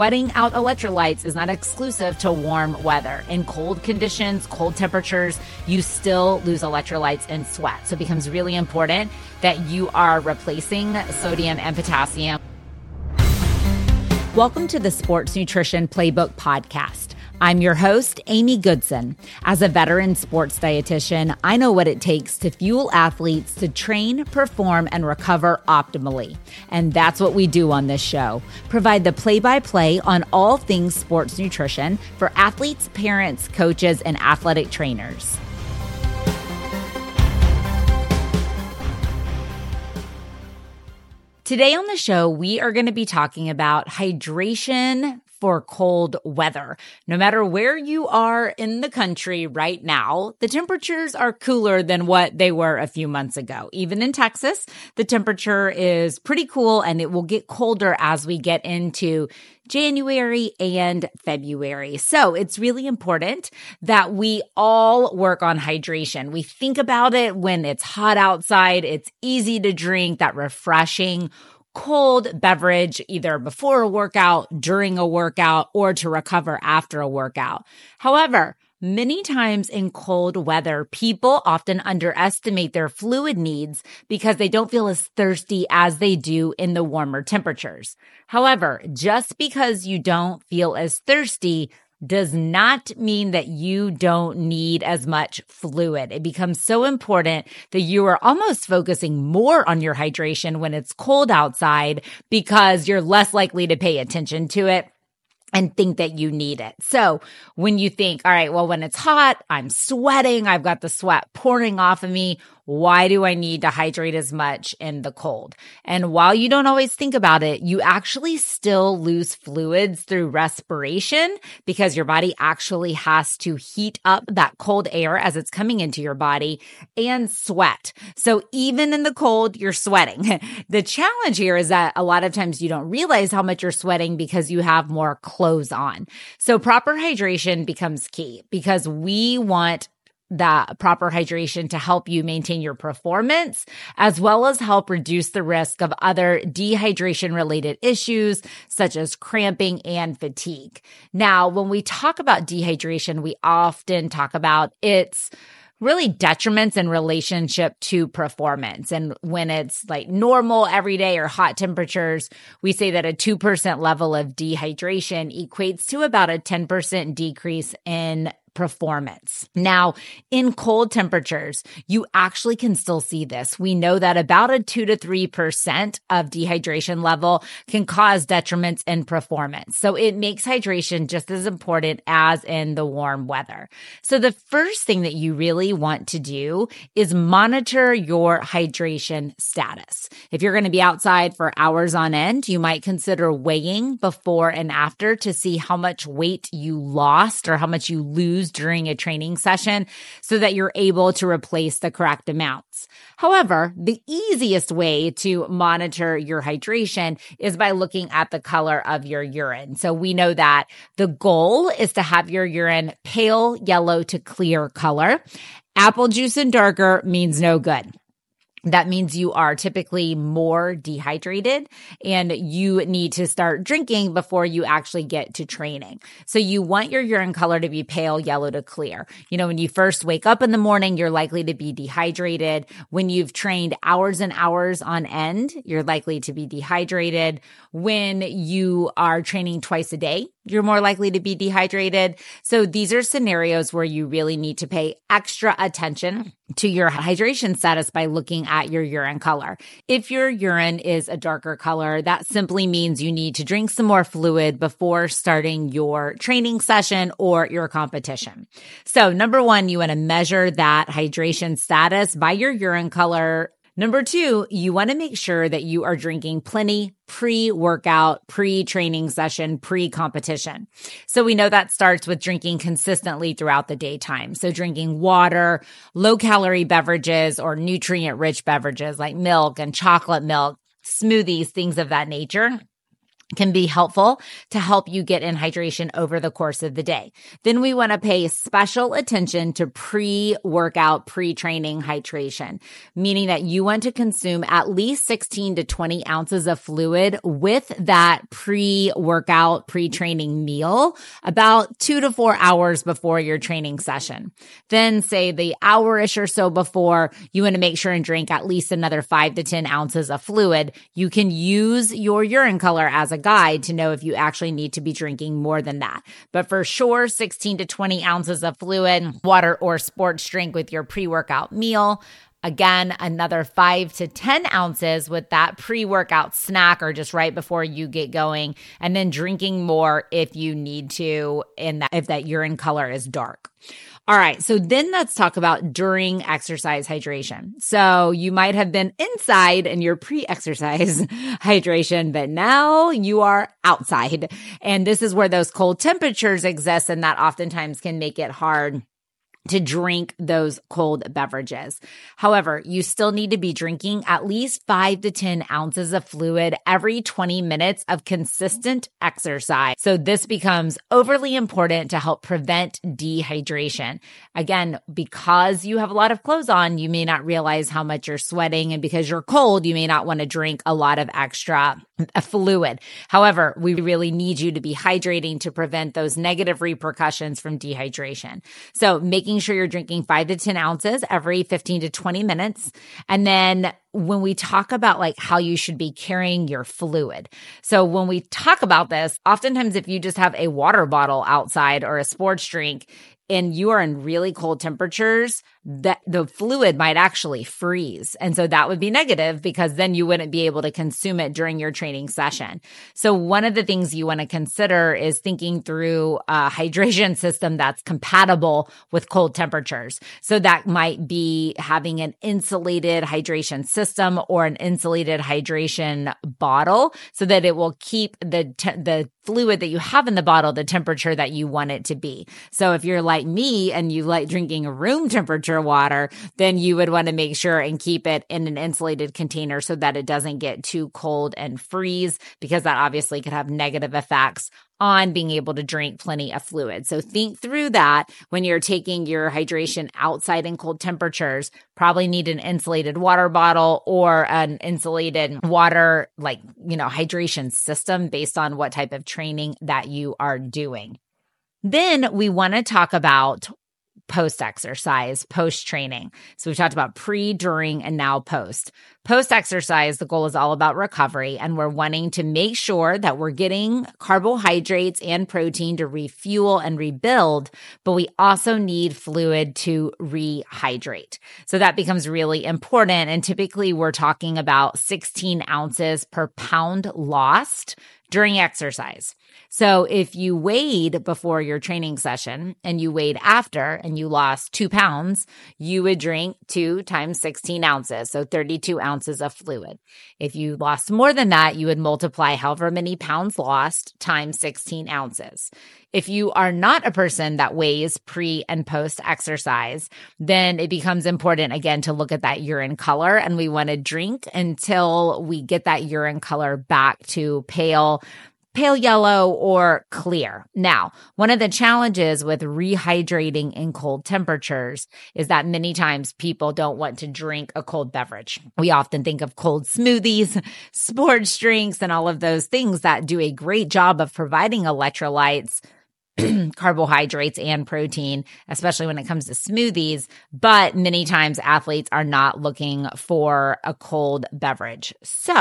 sweating out electrolytes is not exclusive to warm weather. In cold conditions, cold temperatures, you still lose electrolytes in sweat. So it becomes really important that you are replacing sodium and potassium. Welcome to the Sports Nutrition Playbook Podcast. I'm your host, Amy Goodson. As a veteran sports dietitian, I know what it takes to fuel athletes to train, perform, and recover optimally. And that's what we do on this show provide the play by play on all things sports nutrition for athletes, parents, coaches, and athletic trainers. Today on the show, we are going to be talking about hydration for cold weather. No matter where you are in the country right now, the temperatures are cooler than what they were a few months ago. Even in Texas, the temperature is pretty cool and it will get colder as we get into January and February. So it's really important that we all work on hydration. We think about it when it's hot outside. It's easy to drink that refreshing cold beverage either before a workout, during a workout, or to recover after a workout. However, Many times in cold weather, people often underestimate their fluid needs because they don't feel as thirsty as they do in the warmer temperatures. However, just because you don't feel as thirsty does not mean that you don't need as much fluid. It becomes so important that you are almost focusing more on your hydration when it's cold outside because you're less likely to pay attention to it and think that you need it. So when you think, all right, well, when it's hot, I'm sweating, I've got the sweat pouring off of me. Why do I need to hydrate as much in the cold? And while you don't always think about it, you actually still lose fluids through respiration because your body actually has to heat up that cold air as it's coming into your body and sweat. So even in the cold, you're sweating. the challenge here is that a lot of times you don't realize how much you're sweating because you have more clothes on. So proper hydration becomes key because we want that proper hydration to help you maintain your performance, as well as help reduce the risk of other dehydration related issues such as cramping and fatigue. Now, when we talk about dehydration, we often talk about its really detriments in relationship to performance. And when it's like normal everyday or hot temperatures, we say that a 2% level of dehydration equates to about a 10% decrease in performance. Now, in cold temperatures, you actually can still see this. We know that about a 2 to 3% of dehydration level can cause detriments in performance. So it makes hydration just as important as in the warm weather. So the first thing that you really want to do is monitor your hydration status. If you're going to be outside for hours on end, you might consider weighing before and after to see how much weight you lost or how much you lose use during a training session so that you're able to replace the correct amounts. However, the easiest way to monitor your hydration is by looking at the color of your urine. So we know that the goal is to have your urine pale yellow to clear color. Apple juice and darker means no good that means you are typically more dehydrated and you need to start drinking before you actually get to training. So you want your urine color to be pale yellow to clear. You know, when you first wake up in the morning, you're likely to be dehydrated. When you've trained hours and hours on end, you're likely to be dehydrated. When you are training twice a day, you're more likely to be dehydrated. So these are scenarios where you really need to pay extra attention to your hydration status by looking at your urine color. If your urine is a darker color, that simply means you need to drink some more fluid before starting your training session or your competition. So number one, you want to measure that hydration status by your urine color Number two, you want to make sure that you are drinking plenty pre workout, pre training session, pre competition. So we know that starts with drinking consistently throughout the daytime. So drinking water, low calorie beverages or nutrient rich beverages like milk and chocolate milk, smoothies, things of that nature can be helpful to help you get in hydration over the course of the day. Then we want to pay special attention to pre workout, pre training hydration, meaning that you want to consume at least 16 to 20 ounces of fluid with that pre workout, pre training meal about two to four hours before your training session. Then say the hour-ish or so before you want to make sure and drink at least another five to 10 ounces of fluid. You can use your urine color as a guide to know if you actually need to be drinking more than that. But for sure, 16 to 20 ounces of fluid, water or sports drink with your pre workout meal. Again, another five to 10 ounces with that pre workout snack or just right before you get going. And then drinking more if you need to, in that, if that urine color is dark. All right. So then let's talk about during exercise hydration. So you might have been inside in your pre exercise hydration, but now you are outside. And this is where those cold temperatures exist. And that oftentimes can make it hard to drink those cold beverages. However, you still need to be drinking at least five to 10 ounces of fluid every 20 minutes of consistent exercise. So this becomes overly important to help prevent dehydration. Again, because you have a lot of clothes on, you may not realize how much you're sweating. And because you're cold, you may not want to drink a lot of extra fluid. However, we really need you to be hydrating to prevent those negative repercussions from dehydration. So making making sure you're drinking five to 10 ounces every 15 to 20 minutes. And then when we talk about like how you should be carrying your fluid. So when we talk about this, oftentimes if you just have a water bottle outside or a sports drink, and you are in really cold temperatures, that the fluid might actually freeze. And so that would be negative because then you wouldn't be able to consume it during your training session. So one of the things you want to consider is thinking through a hydration system that's compatible with cold temperatures. So that might be having an insulated hydration system or an insulated hydration bottle so that it will keep the, te- the fluid that you have in the bottle the temperature that you want it to be. So if you're like me and you like drinking room temperature temperature water, then you would want to make sure and keep it in an insulated container so that it doesn't get too cold and freeze because that obviously could have negative effects on being able to drink plenty of fluid. So think through that when you're taking your hydration outside in cold temperatures. Probably need an insulated water bottle or an insulated water, like, you know, hydration system based on what type of training that you are doing. Then we want to talk about post exercise, post training. So we've talked about pre, during, and now post. Post exercise, the goal is all about recovery, and we're wanting to make sure that we're getting carbohydrates and protein to refuel and rebuild, but we also need fluid to rehydrate. So that becomes really important. And typically, we're talking about 16 ounces per pound lost during exercise. So if you weighed before your training session and you weighed after and you lost two pounds, you would drink two times 16 ounces. So 32 ounces of fluid. If you lost more than that, you would multiply however many pounds lost times 16 ounces. If you are not a person that weighs pre and post exercise, then it becomes important again to look at that urine color and we want to drink until we get that urine color back to pale pale yellow or clear. Now, one of the challenges with rehydrating in cold temperatures is that many times people don't want to drink a cold beverage. We often think of cold smoothies, sports drinks, and all of those things that do a great job of providing electrolytes. carbohydrates and protein, especially when it comes to smoothies. But many times athletes are not looking for a cold beverage. So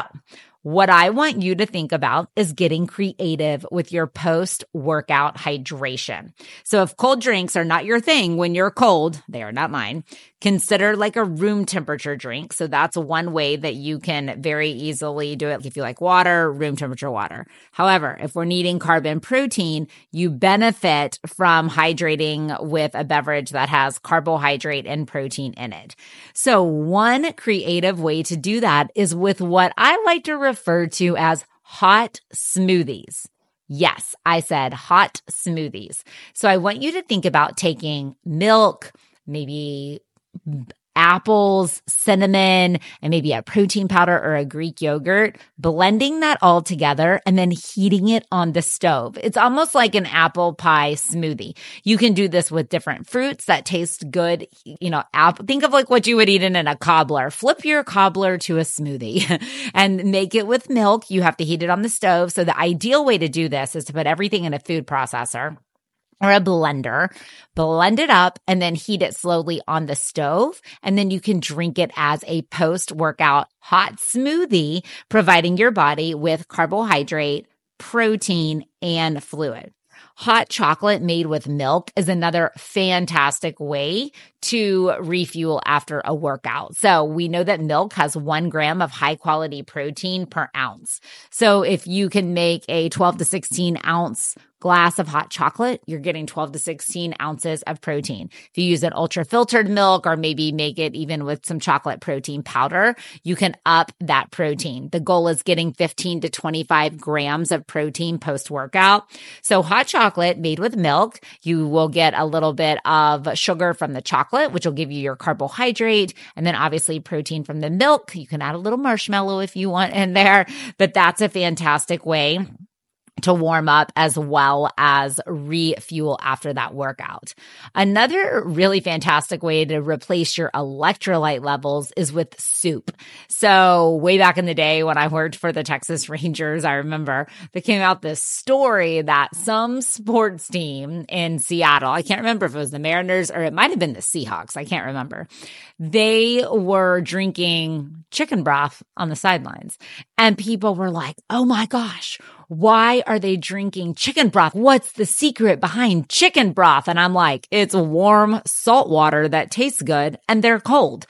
what I want you to think about is getting creative with your post workout hydration. So if cold drinks are not your thing when you're cold, they are not mine. Consider like a room temperature drink. So that's one way that you can very easily do it. If you like water, room temperature water. However, if we're needing carbon protein, you benefit from hydrating with a beverage that has carbohydrate and protein in it. So one creative way to do that is with what I like to refer to as hot smoothies. Yes, I said hot smoothies. So I want you to think about taking milk, maybe apples, cinnamon, and maybe a protein powder or a Greek yogurt, blending that all together and then heating it on the stove. It's almost like an apple pie smoothie. You can do this with different fruits that taste good. You know, apple, think of like what you would eat in a cobbler. Flip your cobbler to a smoothie and make it with milk. You have to heat it on the stove. So the ideal way to do this is to put everything in a food processor or a blender, blend it up and then heat it slowly on the stove. And then you can drink it as a post workout hot smoothie, providing your body with carbohydrate, protein, and fluid. Hot chocolate made with milk is another fantastic way to refuel after a workout. So we know that milk has one gram of high quality protein per ounce. So if you can make a 12 to 16 ounce glass of hot chocolate, you're getting 12 to 16 ounces of protein. If you use an ultra filtered milk or maybe make it even with some chocolate protein powder, you can up that protein. The goal is getting 15 to 25 grams of protein post workout. So hot chocolate made with milk, you will get a little bit of sugar from the chocolate, which will give you your carbohydrate. And then obviously protein from the milk. You can add a little marshmallow if you want in there, but that's a fantastic way to warm up as well as refuel after that workout. Another really fantastic way to replace your electrolyte levels is with soup. So way back in the day when I worked for the Texas Rangers, I remember there came out this story that some sports team in Seattle, I can't remember if it was the Mariners or it might have been the Seahawks. I can't remember. They were drinking chicken broth on the sidelines and people were like, Oh my gosh, why are they drinking chicken broth? What's the secret behind chicken broth? And I'm like, it's warm salt water that tastes good and they're cold.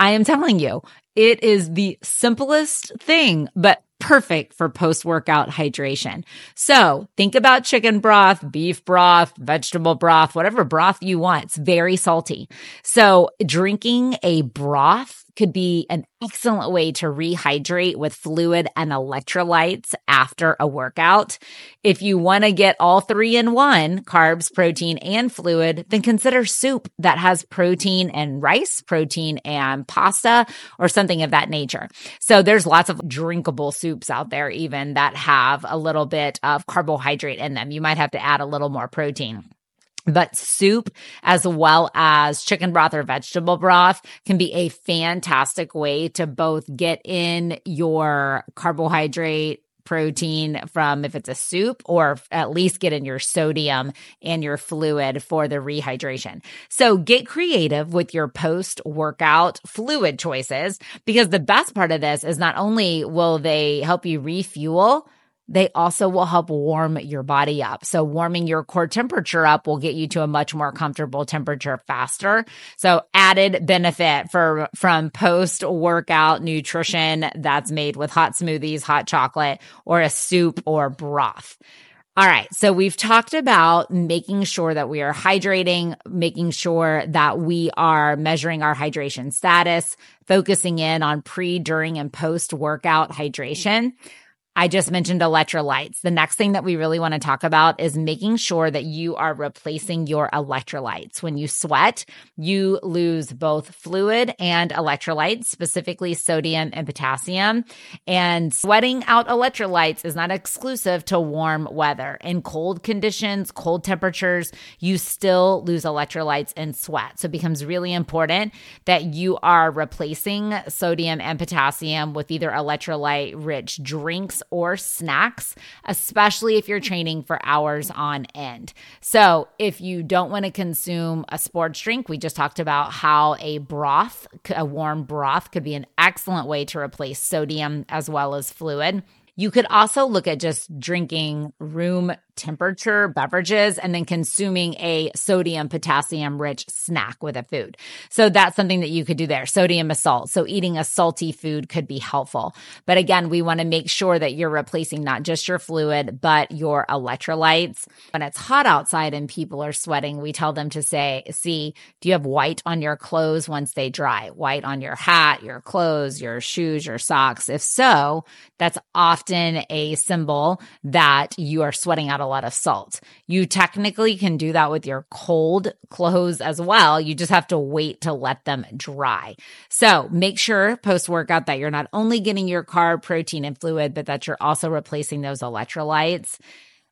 I am telling you, it is the simplest thing, but perfect for post workout hydration. So think about chicken broth, beef broth, vegetable broth, whatever broth you want. It's very salty. So drinking a broth could be an excellent way to rehydrate with fluid and electrolytes after a workout. If you want to get all three in one, carbs, protein, and fluid, then consider soup that has protein and rice, protein and pasta, or something of that nature. So there's lots of drinkable soups out there even that have a little bit of carbohydrate in them. You might have to add a little more protein. But soup as well as chicken broth or vegetable broth can be a fantastic way to both get in your carbohydrate protein from if it's a soup or at least get in your sodium and your fluid for the rehydration. So get creative with your post workout fluid choices because the best part of this is not only will they help you refuel, they also will help warm your body up. So warming your core temperature up will get you to a much more comfortable temperature faster. So added benefit for from post workout nutrition that's made with hot smoothies, hot chocolate, or a soup or broth. All right. So we've talked about making sure that we are hydrating, making sure that we are measuring our hydration status, focusing in on pre, during, and post workout hydration. I just mentioned electrolytes. The next thing that we really want to talk about is making sure that you are replacing your electrolytes. When you sweat, you lose both fluid and electrolytes, specifically sodium and potassium. And sweating out electrolytes is not exclusive to warm weather. In cold conditions, cold temperatures, you still lose electrolytes in sweat. So it becomes really important that you are replacing sodium and potassium with either electrolyte rich drinks or snacks, especially if you're training for hours on end. So, if you don't want to consume a sports drink, we just talked about how a broth, a warm broth, could be an excellent way to replace sodium as well as fluid. You could also look at just drinking room temperature beverages and then consuming a sodium potassium rich snack with a food. So that's something that you could do there. Sodium is salt. So eating a salty food could be helpful. But again, we want to make sure that you're replacing not just your fluid, but your electrolytes. When it's hot outside and people are sweating, we tell them to say, see, do you have white on your clothes once they dry? White on your hat, your clothes, your shoes, your socks. If so, that's often a symbol that you are sweating out a lot of salt. You technically can do that with your cold clothes as well. You just have to wait to let them dry. So make sure post workout that you're not only getting your carb, protein, and fluid, but that you're also replacing those electrolytes.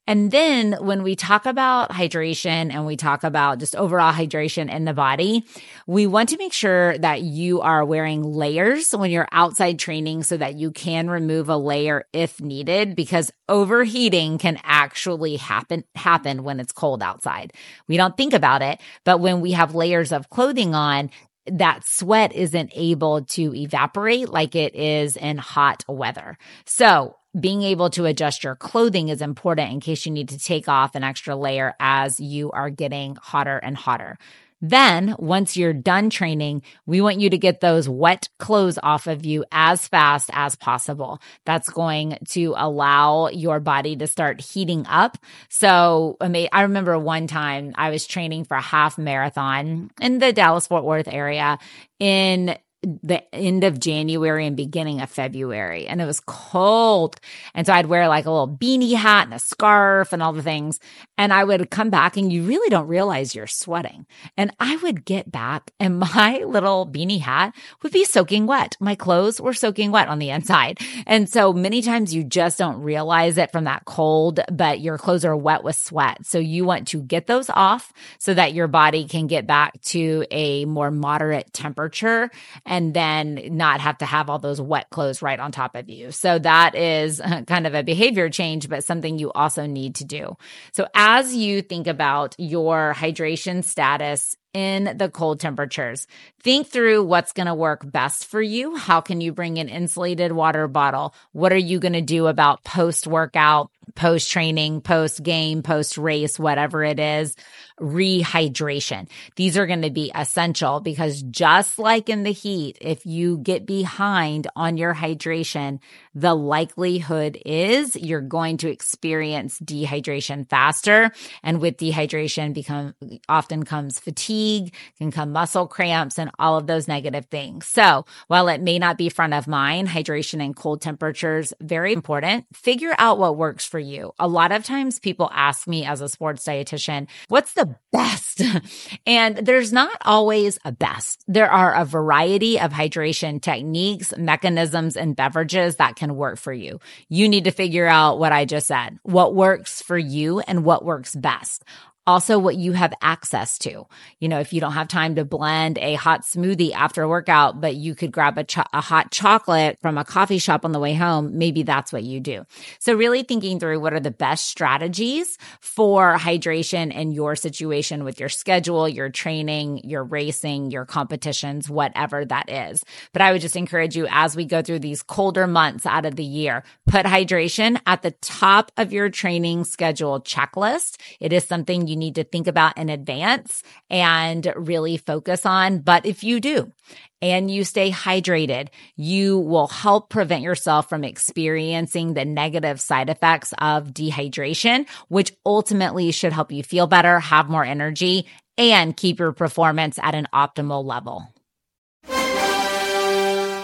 And then when we talk about hydration and we talk about just overall hydration in the body, we want to make sure that you are wearing layers when you're outside training so that you can remove a layer if needed because overheating can actually happen, happen when it's cold outside. We don't think about it, but when we have layers of clothing on, that sweat isn't able to evaporate like it is in hot weather. So being able to adjust your clothing is important in case you need to take off an extra layer as you are getting hotter and hotter. Then, once you're done training, we want you to get those wet clothes off of you as fast as possible. That's going to allow your body to start heating up. So, I mean, I remember one time I was training for a half marathon in the Dallas Fort Worth area in the end of January and beginning of February, and it was cold. And so I'd wear like a little beanie hat and a scarf and all the things. And I would come back, and you really don't realize you're sweating. And I would get back, and my little beanie hat would be soaking wet. My clothes were soaking wet on the inside. And so many times you just don't realize it from that cold, but your clothes are wet with sweat. So you want to get those off so that your body can get back to a more moderate temperature and then not have to have all those wet clothes right on top of you. So that is kind of a behavior change, but something you also need to do. So as you think about your hydration status in the cold temperatures. Think through what's going to work best for you. How can you bring an insulated water bottle? What are you going to do about post workout, post training, post game, post race, whatever it is? Rehydration. These are going to be essential because just like in the heat, if you get behind on your hydration, the likelihood is you're going to experience dehydration faster. And with dehydration become often comes fatigue, can come muscle cramps and all of those negative things. So while it may not be front of mind, hydration and cold temperatures, very important. Figure out what works for you. A lot of times people ask me as a sports dietitian, what's best. and there's not always a best. There are a variety of hydration techniques, mechanisms, and beverages that can work for you. You need to figure out what I just said, what works for you and what works best also what you have access to. You know, if you don't have time to blend a hot smoothie after a workout, but you could grab a, cho- a hot chocolate from a coffee shop on the way home, maybe that's what you do. So really thinking through what are the best strategies for hydration in your situation with your schedule, your training, your racing, your competitions, whatever that is. But I would just encourage you as we go through these colder months out of the year, put hydration at the top of your training schedule checklist. It is something you need to think about in advance and really focus on. But if you do, and you stay hydrated, you will help prevent yourself from experiencing the negative side effects of dehydration, which ultimately should help you feel better, have more energy, and keep your performance at an optimal level.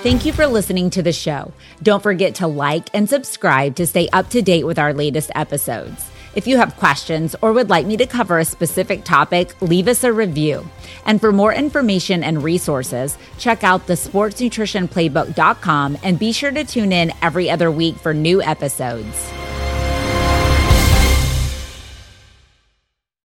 Thank you for listening to the show. Don't forget to like and subscribe to stay up to date with our latest episodes. If you have questions or would like me to cover a specific topic, leave us a review. And for more information and resources, check out the sportsnutritionplaybook.com and be sure to tune in every other week for new episodes.